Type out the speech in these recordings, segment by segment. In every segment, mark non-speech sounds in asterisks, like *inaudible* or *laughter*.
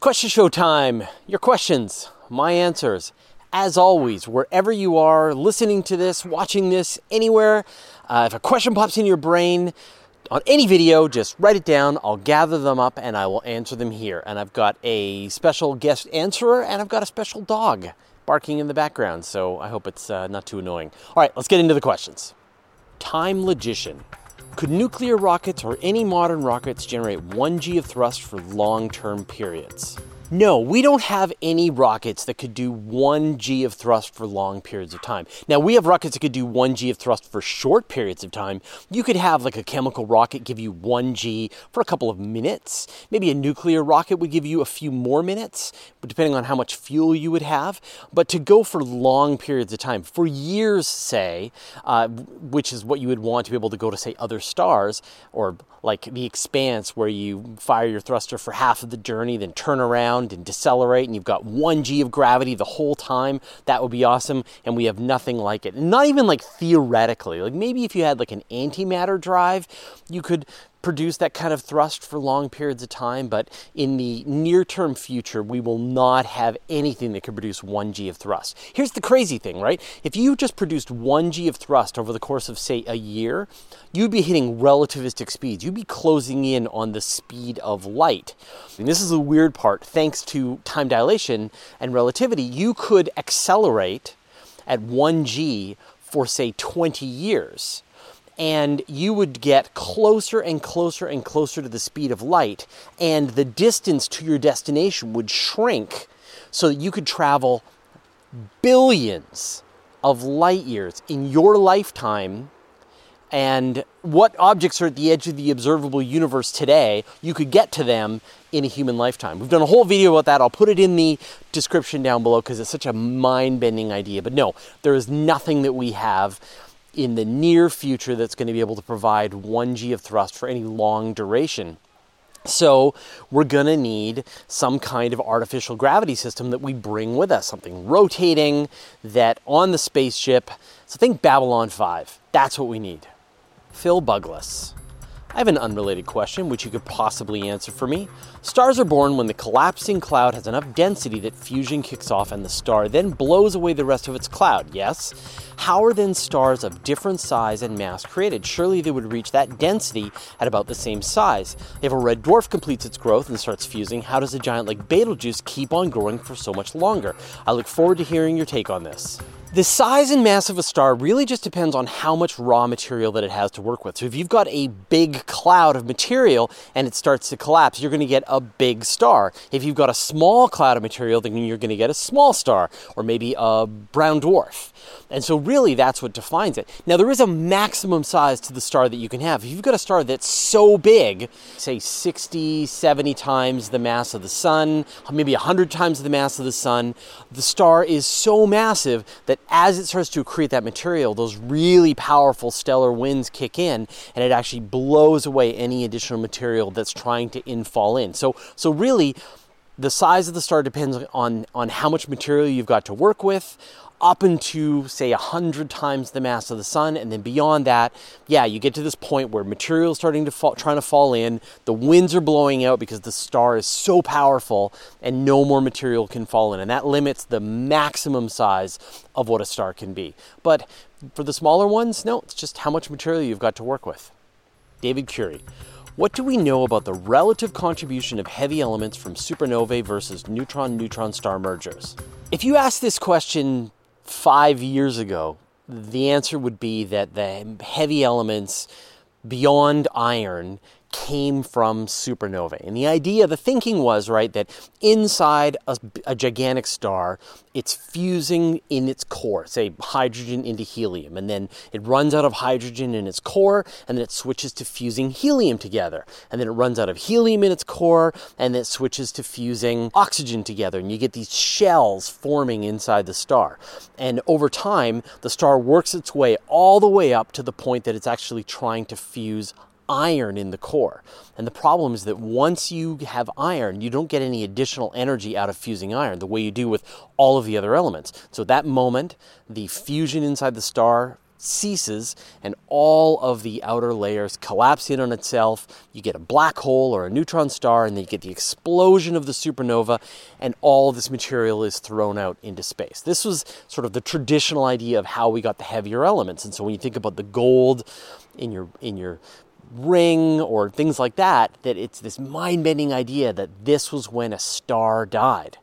question show time. Your questions, my answers. As always, wherever you are listening to this, watching this, anywhere, uh, if a question pops in your brain on any video, just write it down. I'll gather them up and I will answer them here. And I've got a special guest answerer and I've got a special dog barking in the background, so I hope it's uh, not too annoying. All right, let's get into the questions. Time Logician. Could nuclear rockets or any modern rockets generate 1g of thrust for long term periods? No, we don't have any rockets that could do 1 G of thrust for long periods of time. Now, we have rockets that could do 1 G of thrust for short periods of time. You could have like a chemical rocket give you 1 G for a couple of minutes. Maybe a nuclear rocket would give you a few more minutes, depending on how much fuel you would have. But to go for long periods of time, for years, say, uh, which is what you would want to be able to go to, say, other stars or like the expanse where you fire your thruster for half of the journey, then turn around and decelerate, and you've got one G of gravity the whole time. That would be awesome. And we have nothing like it. Not even like theoretically. Like maybe if you had like an antimatter drive, you could produce that kind of thrust for long periods of time, but in the near term future, we will not have anything that can produce 1g of thrust. Here's the crazy thing, right? If you just produced 1g of thrust over the course of, say, a year, you'd be hitting relativistic speeds. You'd be closing in on the speed of light. And this is the weird part. Thanks to time dilation and relativity, you could accelerate at 1g for, say, 20 years and you would get closer and closer and closer to the speed of light, and the distance to your destination would shrink so that you could travel billions of light years in your lifetime. And what objects are at the edge of the observable universe today, you could get to them in a human lifetime. We've done a whole video about that. I'll put it in the description down below because it's such a mind bending idea. But no, there is nothing that we have in the near future that's going to be able to provide 1G of thrust for any long duration. So, we're going to need some kind of artificial gravity system that we bring with us, something rotating that on the spaceship. So, think Babylon 5. That's what we need. Phil Bugless. I have an unrelated question which you could possibly answer for me. Stars are born when the collapsing cloud has enough density that fusion kicks off and the star then blows away the rest of its cloud, yes? How are then stars of different size and mass created? Surely they would reach that density at about the same size. If a red dwarf completes its growth and starts fusing, how does a giant like Betelgeuse keep on growing for so much longer? I look forward to hearing your take on this. The size and mass of a star really just depends on how much raw material that it has to work with. So if you've got a big cloud of material and it starts to collapse, you're going to get a big star. If you've got a small cloud of material, then you're going to get a small star or maybe a brown dwarf. And so really that's what defines it. Now there is a maximum size to the star that you can have. If you've got a star that's so big, say 60, 70 times the mass of the sun, maybe 100 times the mass of the sun, the star is so massive that as it starts to accrete that material, those really powerful stellar winds kick in and it actually blows away any additional material that's trying to infall in. So, so really, the size of the star depends on, on how much material you've got to work with, up into say 100 times the mass of the sun and then beyond that yeah you get to this point where material is starting to fall trying to fall in the winds are blowing out because the star is so powerful and no more material can fall in and that limits the maximum size of what a star can be but for the smaller ones no it's just how much material you've got to work with david curie what do we know about the relative contribution of heavy elements from supernovae versus neutron neutron star mergers? If you ask this question five years ago, the answer would be that the heavy elements beyond iron came from supernovae. And the idea, the thinking was, right, that inside a, a, gigantic star, it's fusing in its core, say hydrogen into helium, and then it runs out of hydrogen in its core, and then it switches to fusing helium together. And then it runs out of helium in its core, and then it switches to fusing oxygen together, and you get these shells forming inside the star. And over time, the star works its way all the way up to the point that it's actually trying to fuse iron in the core. And the problem is that once you have iron, you don't get any additional energy out of fusing iron the way you do with all of the other elements. So at that moment, the fusion inside the star ceases and all of the outer layers collapse in on itself. You get a black hole or a neutron star, and then you get the explosion of the supernova, and all this material is thrown out into space. This was sort of the traditional idea of how we got the heavier elements. And so when you think about the gold in your in your ring or things like that, that it's this mind-bending idea that this was when a star died.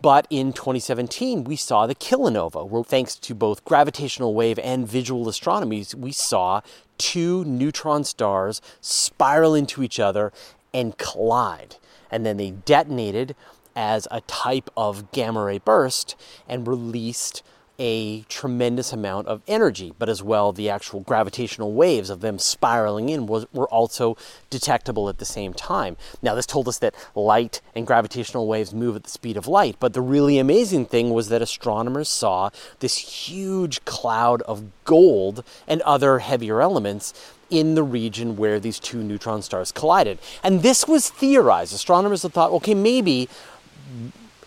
But in 2017, we saw the kilonova, where thanks to both gravitational wave and visual astronomy, we saw two neutron stars spiral into each other and collide. And then they detonated as a type of gamma ray burst and released a tremendous amount of energy, but as well the actual gravitational waves of them spiraling in was, were also detectable at the same time. Now, this told us that light and gravitational waves move at the speed of light, but the really amazing thing was that astronomers saw this huge cloud of gold and other heavier elements in the region where these two neutron stars collided. And this was theorized. Astronomers thought, okay, maybe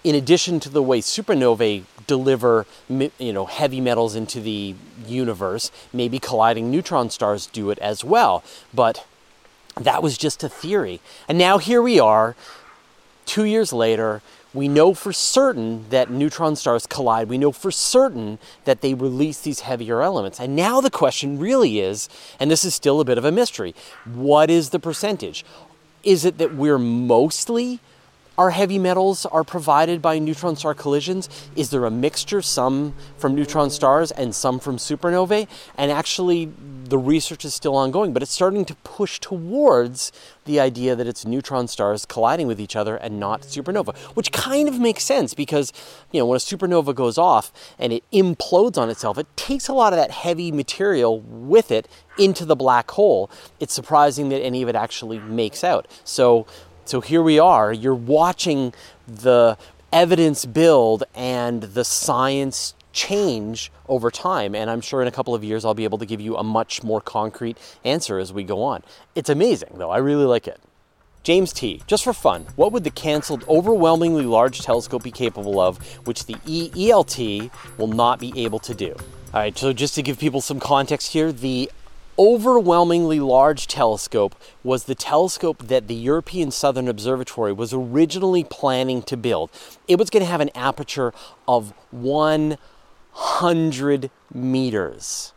in addition to the way supernovae deliver you know heavy metals into the universe maybe colliding neutron stars do it as well but that was just a theory and now here we are 2 years later we know for certain that neutron stars collide. We know for certain that they release these heavier elements. And now the question really is, and this is still a bit of a mystery, what is the percentage? Is it that we're mostly our heavy metals are provided by neutron star collisions? Is there a mixture, some from neutron stars and some from supernovae? And actually, the research is still ongoing, but it's starting to push towards the idea that it's neutron stars colliding with each other and not supernova, which kind of makes sense because, you know, when a supernova goes off and it implodes on itself, it takes a lot of that heavy material with it into the black hole. It's surprising that any of it actually makes out. So, so here we are, you're watching the evidence build and the science change over time. And I'm sure in a couple of years I'll be able to give you a much more concrete answer as we go on. It's amazing, though. I really like it. James T., just for fun, what would the canceled overwhelmingly large telescope be capable of, which the EELT will not be able to do? All right, so just to give people some context here, the overwhelmingly large telescope was the telescope that the European Southern Observatory was originally planning to build. It was going to have an aperture of 100 meters.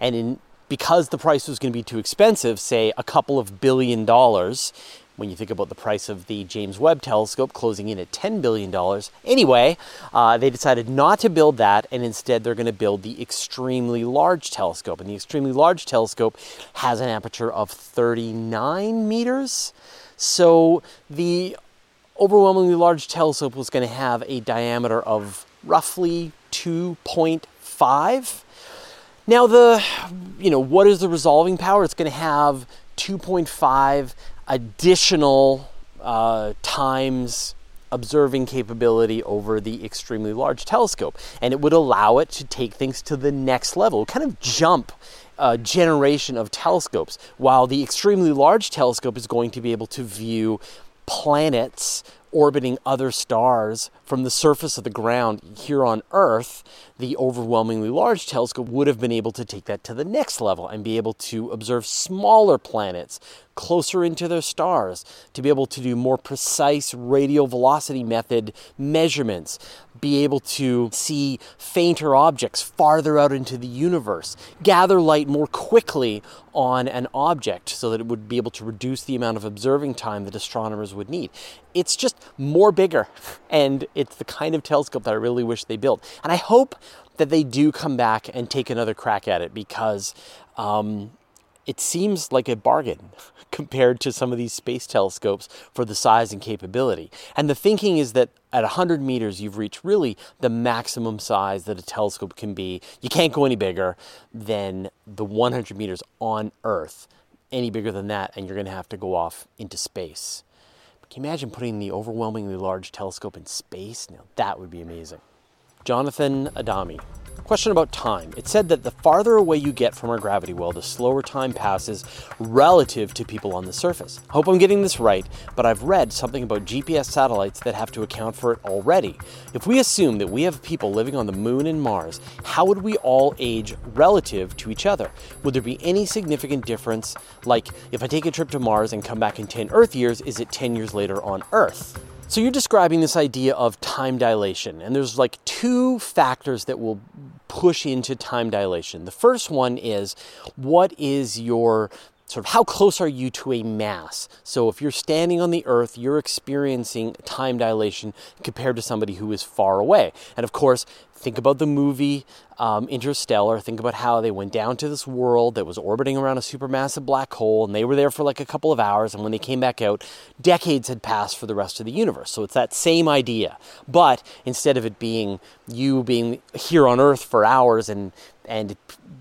And in, because the price was going to be too expensive, say a couple of billion dollars, when you think about the price of the James Webb telescope closing in at $10 billion. Anyway, uh, they decided not to build that, and instead they're going to build the extremely large telescope. And the extremely large telescope has an aperture of 39 meters. So the overwhelmingly large telescope was going to have a diameter of roughly 2.5. Now the you know what is the resolving power? It's going to have 2.5 additional uh, times observing capability over the extremely large telescope. And it would allow it to take things to the next level, kind of jump a generation of telescopes, while the extremely large telescope is going to be able to view planets orbiting other stars from the surface of the ground here on Earth, the overwhelmingly large telescope would have been able to take that to the next level and be able to observe smaller planets closer into their stars, to be able to do more precise radial velocity method measurements, be able to see fainter objects farther out into the universe, gather light more quickly on an object so that it would be able to reduce the amount of observing time that astronomers would need. It's just more bigger, and it's the kind of telescope that I really wish they built. And I hope that they do come back and take another crack at it because um, it seems like a bargain *laughs* compared to some of these space telescopes for the size and capability. And the thinking is that at 100 meters, you've reached really the maximum size that a telescope can be. You can't go any bigger than the 100 meters on Earth. Any bigger than that, and you're going to have to go off into space. Can you imagine putting the overwhelmingly large telescope in space? Now, that would be amazing. Jonathan Adami. Question about time. It said that the farther away you get from our gravity well, the slower time passes relative to people on the surface. Hope I'm getting this right, but I've read something about GPS satellites that have to account for it already. If we assume that we have people living on the moon and Mars, how would we all age relative to each other? Would there be any significant difference? Like, if I take a trip to Mars and come back in 10 Earth years, is it 10 years later on Earth? So you're describing this idea of time dilation, and there's like two factors that will push into time dilation. The first one is what is your sort of how close are you to a mass? So if you're standing on the earth, you're experiencing time dilation compared to somebody who is far away. And of course, think about the movie um, Interstellar. Think about how they went down to this world that was orbiting around a supermassive black hole, and they were there for like a couple of hours. And when they came back out, decades had passed for the rest of the universe. So it's that same idea, but instead of it being you being here on Earth for hours and and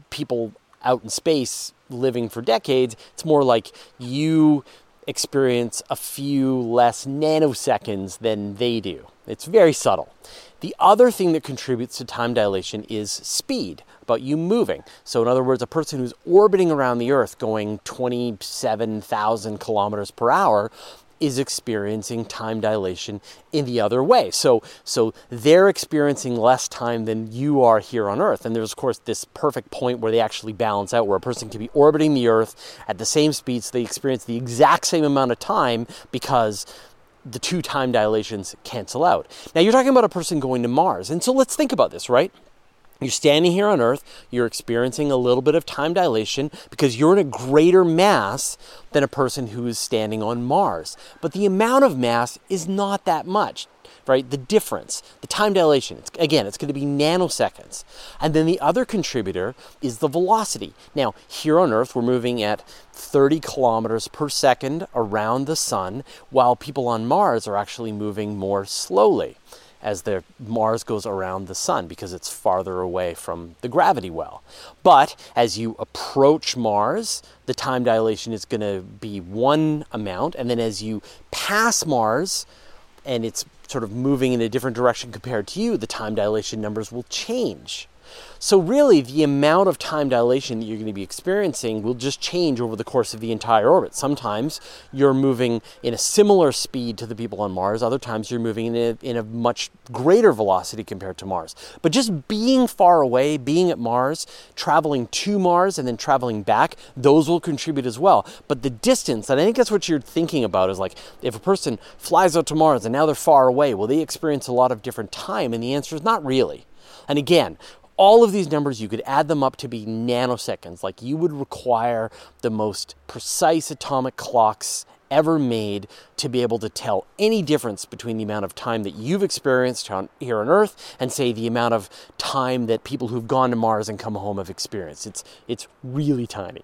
people out in space living for decades, it's more like you experience a few less nanoseconds than they do. It's very subtle. The other thing that contributes to time dilation is speed, about you moving. So, in other words, a person who's orbiting around the Earth going 27,000 kilometers per hour is experiencing time dilation in the other way. So, so they're experiencing less time than you are here on Earth. And there's, of course, this perfect point where they actually balance out, where a person can be orbiting the Earth at the same speed, so they experience the exact same amount of time because the two time dilations cancel out. Now, you're talking about a person going to Mars. And so let's think about this, right? You're standing here on Earth, you're experiencing a little bit of time dilation because you're in a greater mass than a person who is standing on Mars. But the amount of mass is not that much, right? The difference, the time dilation, it's, again, it's going to be nanoseconds. And then the other contributor is the velocity. Now, here on Earth, we're moving at 30 kilometers per second around the sun, while people on Mars are actually moving more slowly as the Mars goes around the sun because it's farther away from the gravity well. But as you approach Mars, the time dilation is going to be one amount, and then as you pass Mars and it's sort of moving in a different direction compared to you, the time dilation numbers will change. So, really, the amount of time dilation that you're going to be experiencing will just change over the course of the entire orbit. Sometimes you're moving in a similar speed to the people on Mars, other times you're moving in a, in a much greater velocity compared to Mars. But just being far away, being at Mars, traveling to Mars, and then traveling back, those will contribute as well. But the distance, and I think that's what you're thinking about, is like if a person flies out to Mars and now they're far away, will they experience a lot of different time? And the answer is not really. And again, all of these numbers, you could add them up to be nanoseconds. Like you would require the most precise atomic clocks ever made to be able to tell any difference between the amount of time that you've experienced on, here on Earth and say the amount of time that people who've gone to Mars and come home have experienced. It's it's really tiny.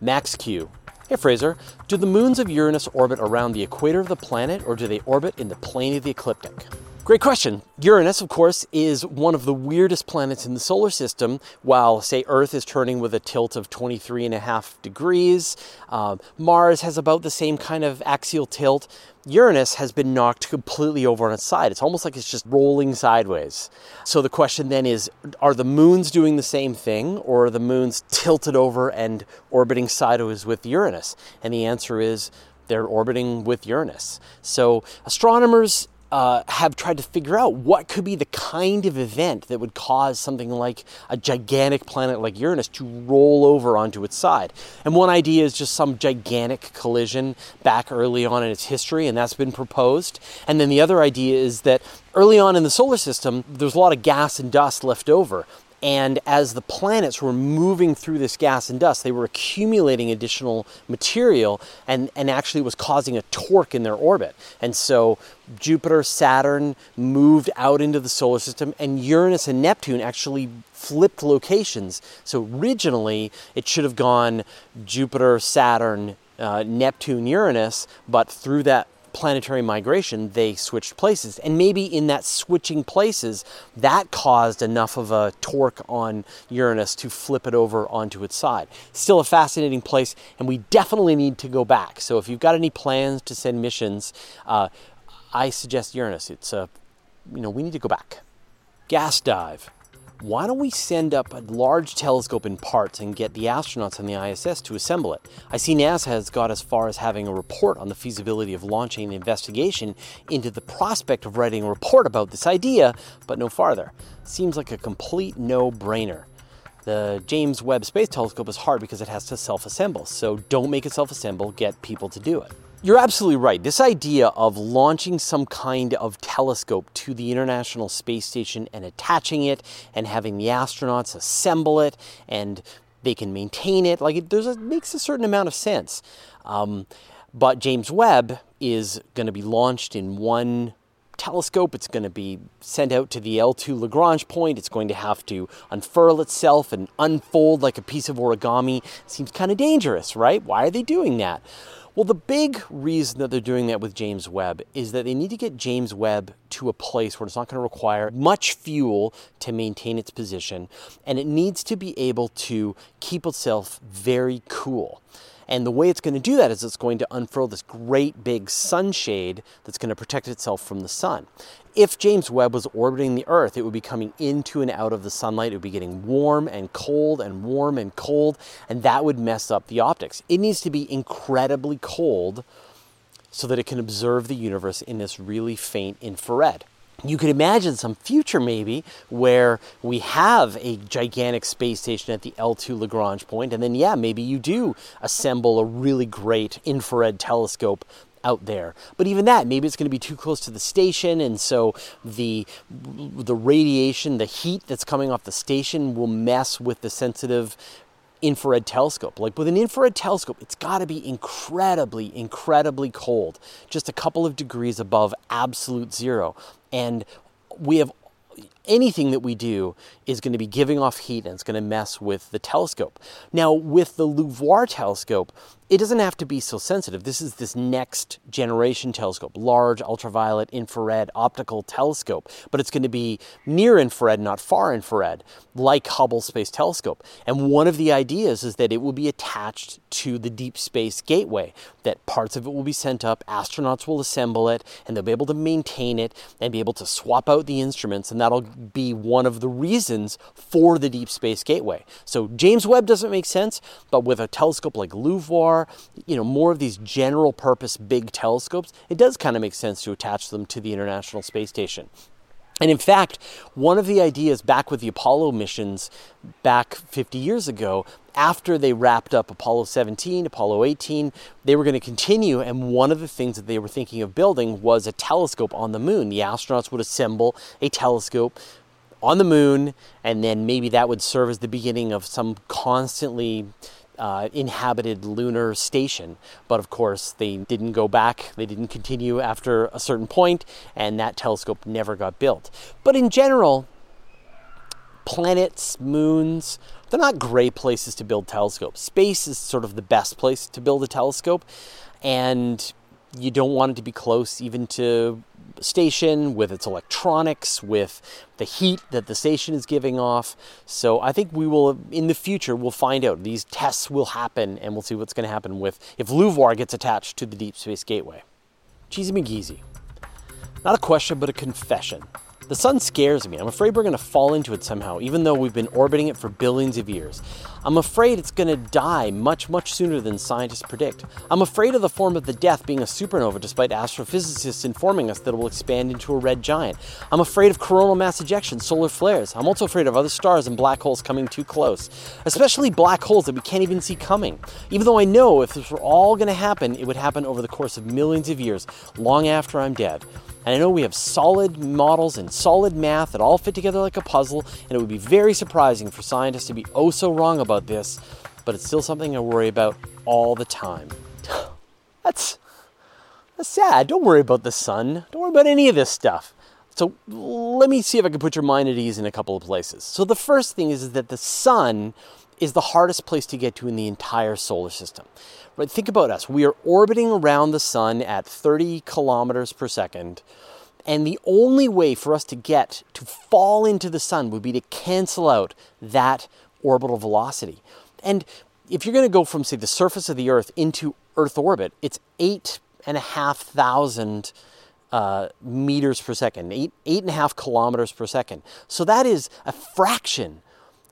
Max Q. Hey Fraser, do the moons of Uranus orbit around the equator of the planet or do they orbit in the plane of the ecliptic? Great question. Uranus, of course, is one of the weirdest planets in the solar system. While, say, Earth is turning with a tilt of 23 and a half degrees, um, Mars has about the same kind of axial tilt. Uranus has been knocked completely over on its side. It's almost like it's just rolling sideways. So the question then is are the moons doing the same thing, or are the moons tilted over and orbiting sideways with Uranus? And the answer is they're orbiting with Uranus. So astronomers uh, have tried to figure out what could be the kind of event that would cause something like a gigantic planet like Uranus to roll over onto its side. And one idea is just some gigantic collision back early on in its history, and that's been proposed. And then the other idea is that early on in the solar system, there's a lot of gas and dust left over. And as the planets were moving through this gas and dust, they were accumulating additional material and, and actually was causing a torque in their orbit. And so Jupiter, Saturn moved out into the solar system, and Uranus and Neptune actually flipped locations. So originally, it should have gone Jupiter, Saturn, uh, Neptune, Uranus, but through that planetary migration, they switched places. And maybe in that switching places, that caused enough of a torque on Uranus to flip it over onto its side. Still a fascinating place, and we definitely need to go back. So if you've got any plans to send missions, uh, I suggest Uranus. It's a, you know, we need to go back. Gas dive. Why don't we send up a large telescope in parts and get the astronauts on the ISS to assemble it? I see NASA has got as far as having a report on the feasibility of launching an investigation into the prospect of writing a report about this idea, but no farther. Seems like a complete no brainer. The James Webb Space Telescope is hard because it has to self assemble, so don't make it self assemble, get people to do it. You're absolutely right. This idea of launching some kind of telescope to the International Space Station and attaching it and having the astronauts assemble it and they can maintain it, like it, a, makes a certain amount of sense. Um, but James Webb is going to be launched in one telescope. It's going to be sent out to the L2 Lagrange point. It's going to have to unfurl itself and unfold like a piece of origami. Seems kind of dangerous, right? Why are they doing that? Well, the big reason that they're doing that with James Webb is that they need to get James Webb to a place where it's not going to require much fuel to maintain its position, and it needs to be able to keep itself very cool. And the way it's going to do that is it's going to unfurl this great big sunshade that's going to protect itself from the sun. If James Webb was orbiting the Earth, it would be coming into and out of the sunlight. It would be getting warm and cold and warm and cold, and that would mess up the optics. It needs to be incredibly cold so that it can observe the universe in this really faint infrared you could imagine some future maybe where we have a gigantic space station at the L2 Lagrange point, and then, yeah, maybe you do assemble a really great infrared telescope out there. But even that, maybe it's going to be too close to the station, and so the the radiation, the heat that's coming off the station will mess with the sensitive infrared telescope. Like with an infrared telescope, it's got to be incredibly, incredibly cold, just a couple of degrees above absolute zero. And we have anything that we do is going to be giving off heat and it's going to mess with the telescope. Now, with the LUVOIR telescope, it doesn't have to be so sensitive. This is this next generation telescope, large ultraviolet infrared optical telescope, but it's going to be near infrared, not far infrared, like Hubble Space Telescope. And one of the ideas is that it will be attached to the Deep Space Gateway, that parts of it will be sent up, astronauts will assemble it, and they'll be able to maintain it and be able to swap out the instruments, and that'll be one of the reasons for the Deep Space Gateway. So James Webb doesn't make sense, but with a telescope like LUVOIR, you know, more of these general purpose big telescopes, it does kind of make sense to attach them to the International Space Station. And in fact, one of the ideas back with the Apollo missions back 50 years ago, after they wrapped up Apollo 17, Apollo 18, they were going to continue. And one of the things that they were thinking of building was a telescope on the moon. The astronauts would assemble a telescope on the moon, and then maybe that would serve as the beginning of some constantly uh, inhabited lunar station. But of course, they didn't go back, they didn't continue after a certain point, and that telescope never got built. But in general, planets, moons, they're not great places to build telescopes. Space is sort of the best place to build a telescope, and you don't want it to be close even to station with its electronics with the heat that the station is giving off. So i think we will in the future we'll find out. These tests will happen and we'll see what's going to happen with if LUVOIR gets attached to the deep space gateway. Cheesy mcgeezy. Not a question but a confession the sun scares me. I'm afraid we're going to fall into it somehow, even though we've been orbiting it for billions of years. I'm afraid it's going to die much, much sooner than scientists predict. I'm afraid of the form of the death being a supernova, despite astrophysicists informing us that it will expand into a red giant. I'm afraid of coronal mass ejection, solar flares. I'm also afraid of other stars and black holes coming too close, especially black holes that we can't even see coming. Even though I know if this were all going to happen, it would happen over the course of millions of years, long after I'm dead. And I know we have solid models and solid math that all fit together like a puzzle, and it would be very surprising for scientists to be oh so wrong about this, but it's still something I worry about all the time. *sighs* That's, that's sad. Don't worry about the sun. Don't worry about any of this stuff. So let me see if I can put your mind at ease in a couple of places. So the first thing is, is that the sun is the hardest place to get to in the entire solar system. Right? Think about us. We are orbiting around the sun at 30 kilometers per second. And the only way for us to get to fall into the sun would be to cancel out that orbital velocity. And if you're going to go from, say, the surface of the Earth into Earth orbit, it's eight and a half thousand uh, meters per second, eight, eight and a half kilometers per second. So that is a fraction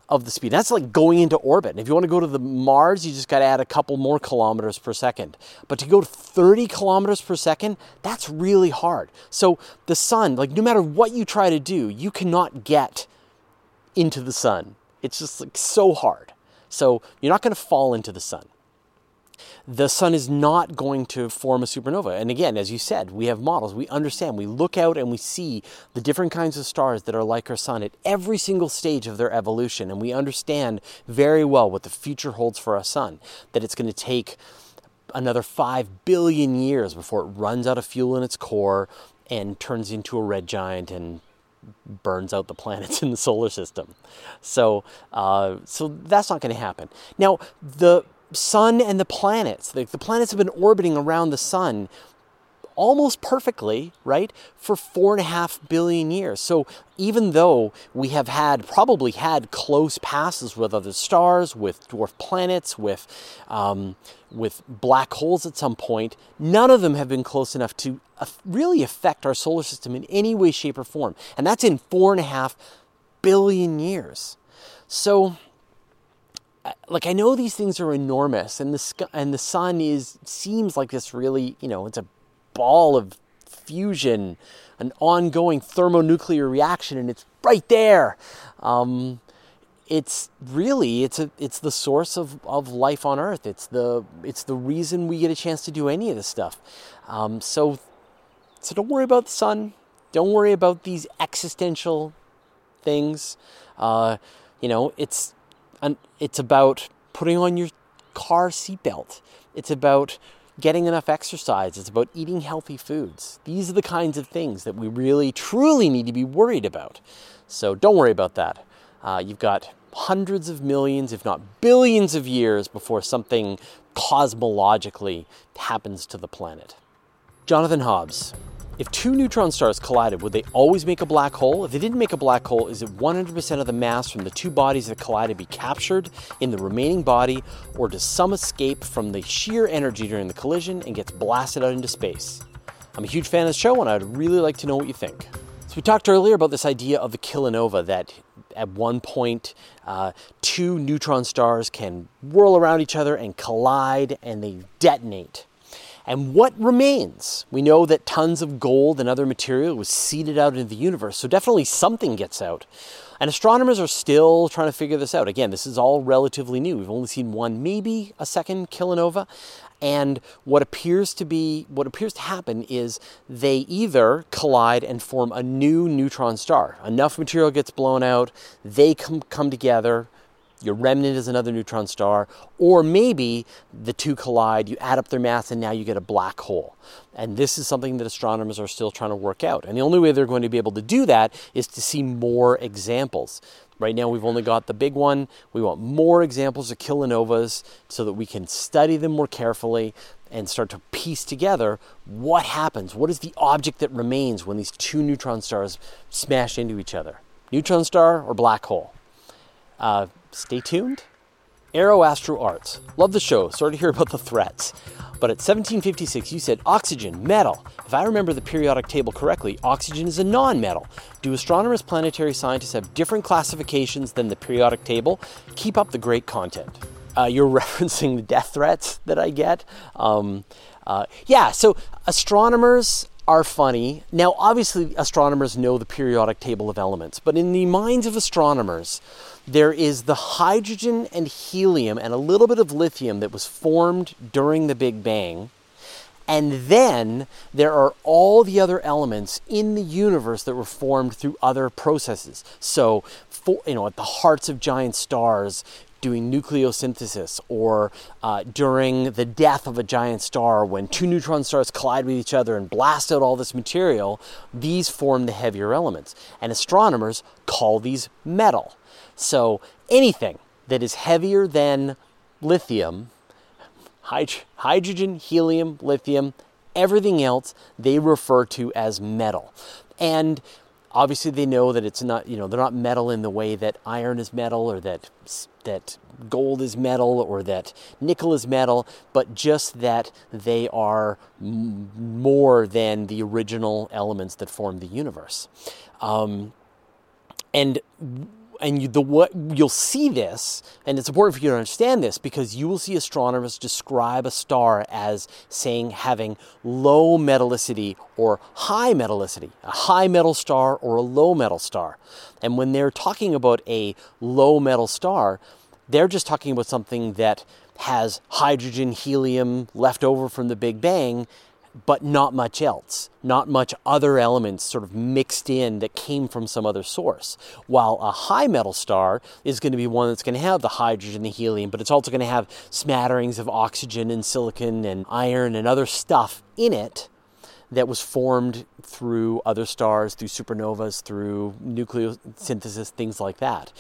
of the speed. That's like going into orbit. And if you want to go to the Mars, you just got to add a couple more kilometers per second. But to go to 30 kilometers per second, that's really hard. So the sun, like no matter what you try to do, you cannot get into the sun. It's just like so hard. So you're not going to fall into the sun the sun is not going to form a supernova. And again, as you said, we have models. We understand. We look out and we see the different kinds of stars that are like our sun at every single stage of their evolution. And we understand very well what the future holds for our sun, that it's going to take another 5 billion years before it runs out of fuel in its core and turns into a red giant and burns out the planets *laughs* in the solar system. So, uh, so that's not going to happen. Now, the sun and the planets. The, the planets have been orbiting around the sun almost perfectly, right, for four and a half billion years. So even though we have had probably had close passes with other stars, with dwarf planets, with um, with black holes at some point, none of them have been close enough to really affect our solar system in any way, shape, or form. And that's in four and a half billion years. So like I know these things are enormous, and the sky, and the sun is seems like this really, you know, it's a ball of fusion, an ongoing thermonuclear reaction, and it's right there. Um, it's really it's a it's the source of, of life on Earth. It's the it's the reason we get a chance to do any of this stuff. Um, so so don't worry about the sun. Don't worry about these existential things. Uh, you know, it's and it's about putting on your car seatbelt. It's about getting enough exercise. It's about eating healthy foods. These are the kinds of things that we really, truly need to be worried about. So don't worry about that. Uh, you've got hundreds of millions, if not billions of years before something cosmologically happens to the planet. Jonathan Hobbs, if two neutron stars collided, would they always make a black hole? If they didn't make a black hole, is it 100% of the mass from the two bodies that collided be captured in the remaining body, or does some escape from the sheer energy during the collision and gets blasted out into space? I'm a huge fan of the show, and I'd really like to know what you think. So, we talked earlier about this idea of the kilonova that at one point uh, two neutron stars can whirl around each other and collide and they detonate. And what remains? We know that tons of gold and other material was seeded out into the universe, so definitely something gets out. And astronomers are still trying to figure this out. Again, this is all relatively new. We've only seen one, maybe a second kilonova. And what appears to be what appears to happen is they either collide and form a new neutron star. Enough material gets blown out, they come come together, your remnant is another neutron star, or maybe the two collide, you add up their mass, and now you get a black hole. And this is something that astronomers are still trying to work out. And the only way they're going to be able to do that is to see more examples. Right now, we've only got the big one. We want more examples of kilonovas so that we can study them more carefully and start to piece together what happens. What is the object that remains when these two neutron stars smash into each other? Neutron star or black hole? Uh, stay tuned. Aero Astro Arts. Love the show. Sorry to hear about the threats. But at 1756, you said oxygen, metal. If I remember the periodic table correctly, oxygen is a non metal. Do astronomers, planetary scientists have different classifications than the periodic table? Keep up the great content. Uh, you're *laughs* referencing the death threats that I get. Um, uh, yeah, so astronomers are funny. Now, obviously, astronomers know the periodic table of elements, but in the minds of astronomers, there is the hydrogen and helium and a little bit of lithium that was formed during the Big Bang. And then there are all the other elements in the universe that were formed through other processes. So, for, you know, at the hearts of giant stars, doing nucleosynthesis or uh, during the death of a giant star when two neutron stars collide with each other and blast out all this material, these form the heavier elements. And astronomers call these metal. So anything that is heavier than lithium, hydrogen, helium, lithium, everything else they refer to as metal. And obviously they know that it's not you know they're not metal in the way that iron is metal or that that gold is metal or that nickel is metal, but just that they are m- more than the original elements that form the universe. Um, and and you, the what you'll see this, and it's important for you to understand this because you will see astronomers describe a star as saying having low metallicity or high metallicity, a high metal star or a low metal star. And when they're talking about a low metal star, they're just talking about something that has hydrogen, helium left over from the Big Bang but not much else, not much other elements sort of mixed in that came from some other source. While a high metal star is going to be one that's going to have the hydrogen, the helium, but it's also going to have smatterings of oxygen and silicon and iron and other stuff in it that was formed through other stars, through supernovas, through nucleosynthesis, things like that.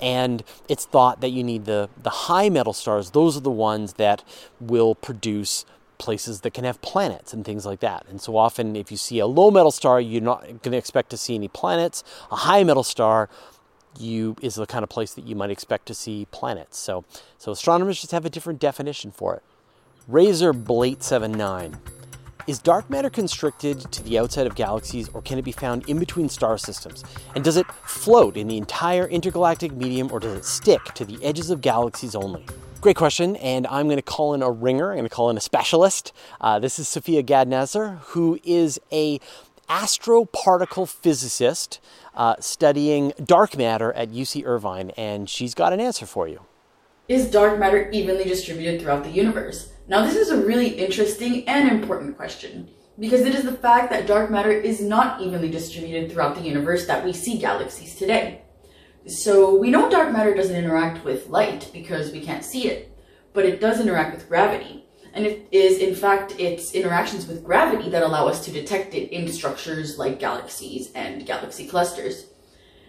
And it's thought that you need the, the high metal stars, those are the ones that will produce places that can have planets and things like that. And so often, if you see a low metal star, you're not going to expect to see any planets. A high metal star, you is the kind of place that you might expect to see planets. So, so astronomers just have a different definition for it. Razor Blate 79. Is dark matter constricted to the outside of galaxies or can it be found in between star systems? And does it float in the entire intergalactic medium or does it stick to the edges of galaxies only? Great question, and I'm going to call in a ringer. I'm going to call in a specialist. Uh, this is Sophia Gad-Nasr, who is a astroparticle physicist uh, studying dark matter at UC Irvine, and she's got an answer for you. Is dark matter evenly distributed throughout the universe? Now, this is a really interesting and important question because it is the fact that dark matter is not evenly distributed throughout the universe that we see galaxies today. So we know dark matter doesn't interact with light because we can't see it, but it does interact with gravity. And it is, in fact, its interactions with gravity that allow us to detect it in structures like galaxies and galaxy clusters.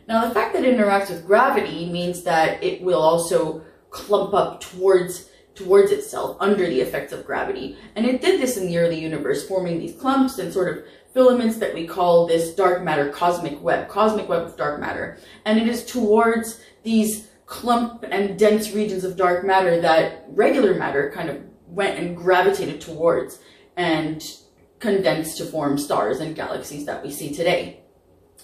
Now, the fact that it interacts with gravity means that it will also clump up towards towards itself under the effects of gravity. And it did this in the early universe, forming these clumps and sort of filaments that we call this dark matter cosmic web, cosmic web of dark matter. And it is towards these clump and dense regions of dark matter that regular matter kind of went and gravitated towards and condensed to form stars and galaxies that we see today.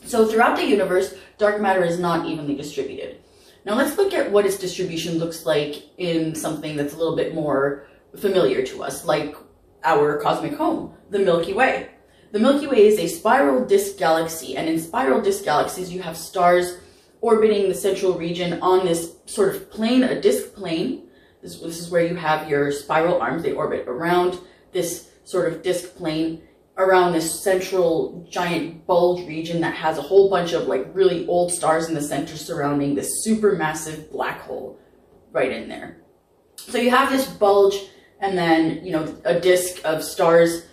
So throughout the universe, dark matter is not evenly distributed. Now let's look at what its distribution looks like in something that's a little bit more familiar to us, like our cosmic home, the Milky Way. The Milky Way is a spiral disk galaxy, and in spiral disk galaxies, you have stars orbiting the central region on this sort of plane, a disk plane. This, this is where you have your spiral arms. They orbit around this sort of disk plane, around this central giant bulge region that has a whole bunch of like really old stars in the center surrounding this supermassive black hole right in there. So you have this bulge and then, you know, a disk of stars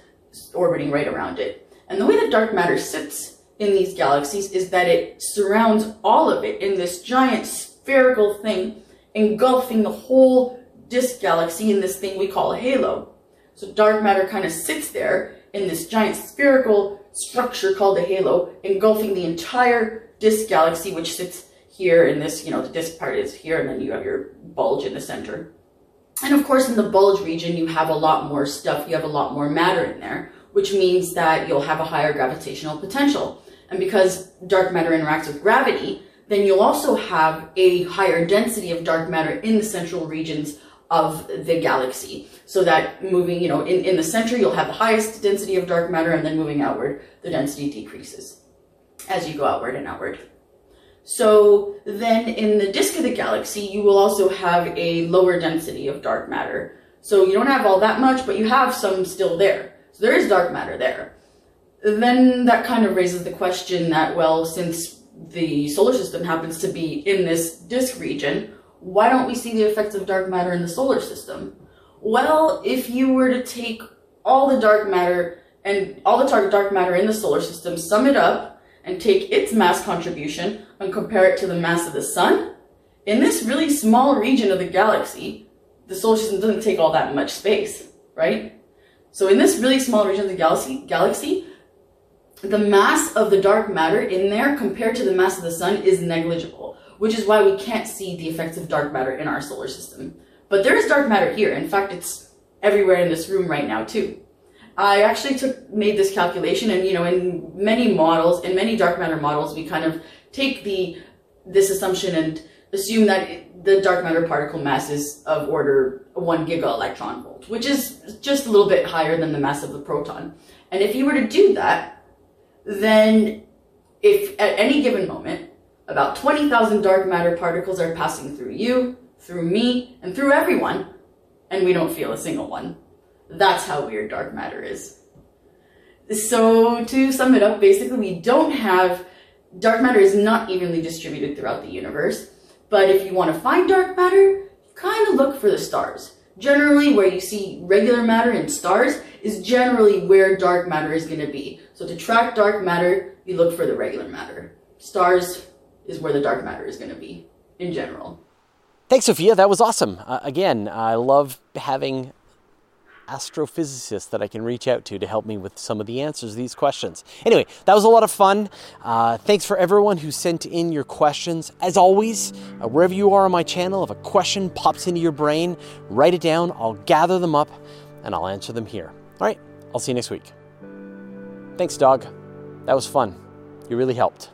orbiting right around it. And the way that dark matter sits in these galaxies is that it surrounds all of it in this giant spherical thing, engulfing the whole disk galaxy in this thing we call a halo. So dark matter kind of sits there in this giant spherical structure called a halo, engulfing the entire disk galaxy, which sits here in this, you know, the disk part is here, and then you have your bulge in the center. And of course, in the bulge region, you have a lot more stuff, you have a lot more matter in there, which means that you'll have a higher gravitational potential. And because dark matter interacts with gravity, then you'll also have a higher density of dark matter in the central regions of the galaxy. So that moving, you know, in, in the center, you'll have the highest density of dark matter, and then moving outward, the density decreases as you go outward and outward. So then in the disk of the galaxy, you will also have a lower density of dark matter. So you don't have all that much, but you have some still there. So there is dark matter there. Then that kind of raises the question that, well, since the solar system happens to be in this disk region, why don't we see the effects of dark matter in the solar system? Well, if you were to take all the dark matter and all the dark matter in the solar system, sum it up, and take its mass contribution and compare it to the mass of the sun, in this really small region of the galaxy, the solar system doesn't take all that much space, right? So in this really small region of the galaxy, galaxy, the mass of the dark matter in there compared to the mass of the sun is negligible, which is why we can't see the effects of dark matter in our solar system. But there is dark matter here. In fact, it's everywhere in this room right now too. I actually took made this calculation, and you know, in many models, in many dark matter models, we kind of take the this assumption and assume that it, the dark matter particle mass is of order one giga electron volt, which is just a little bit higher than the mass of the proton. And if you were to do that, then if at any given moment about 20,000 dark matter particles are passing through you, through me, and through everyone, and we don't feel a single one. That's how weird dark matter is. So to sum it up, basically we don't have, dark matter is not evenly distributed throughout the universe, but if you want to find dark matter, kind of look for the stars. Generally, where you see regular matter in stars is generally where dark matter is going to be. So to track dark matter, you look for the regular matter. Stars is where the dark matter is going to be in general. Thanks, Sophia. That was awesome. Uh, again, I love having astrophysicists that I can reach out to to help me with some of the answers to these questions. Anyway, that was a lot of fun. Uh, thanks for everyone who sent in your questions. As always, uh, wherever you are on my channel, if a question pops into your brain, write it down. I'll gather them up and I'll answer them here. All right, I'll see you next week. Thanks, dog. That was fun. You really helped.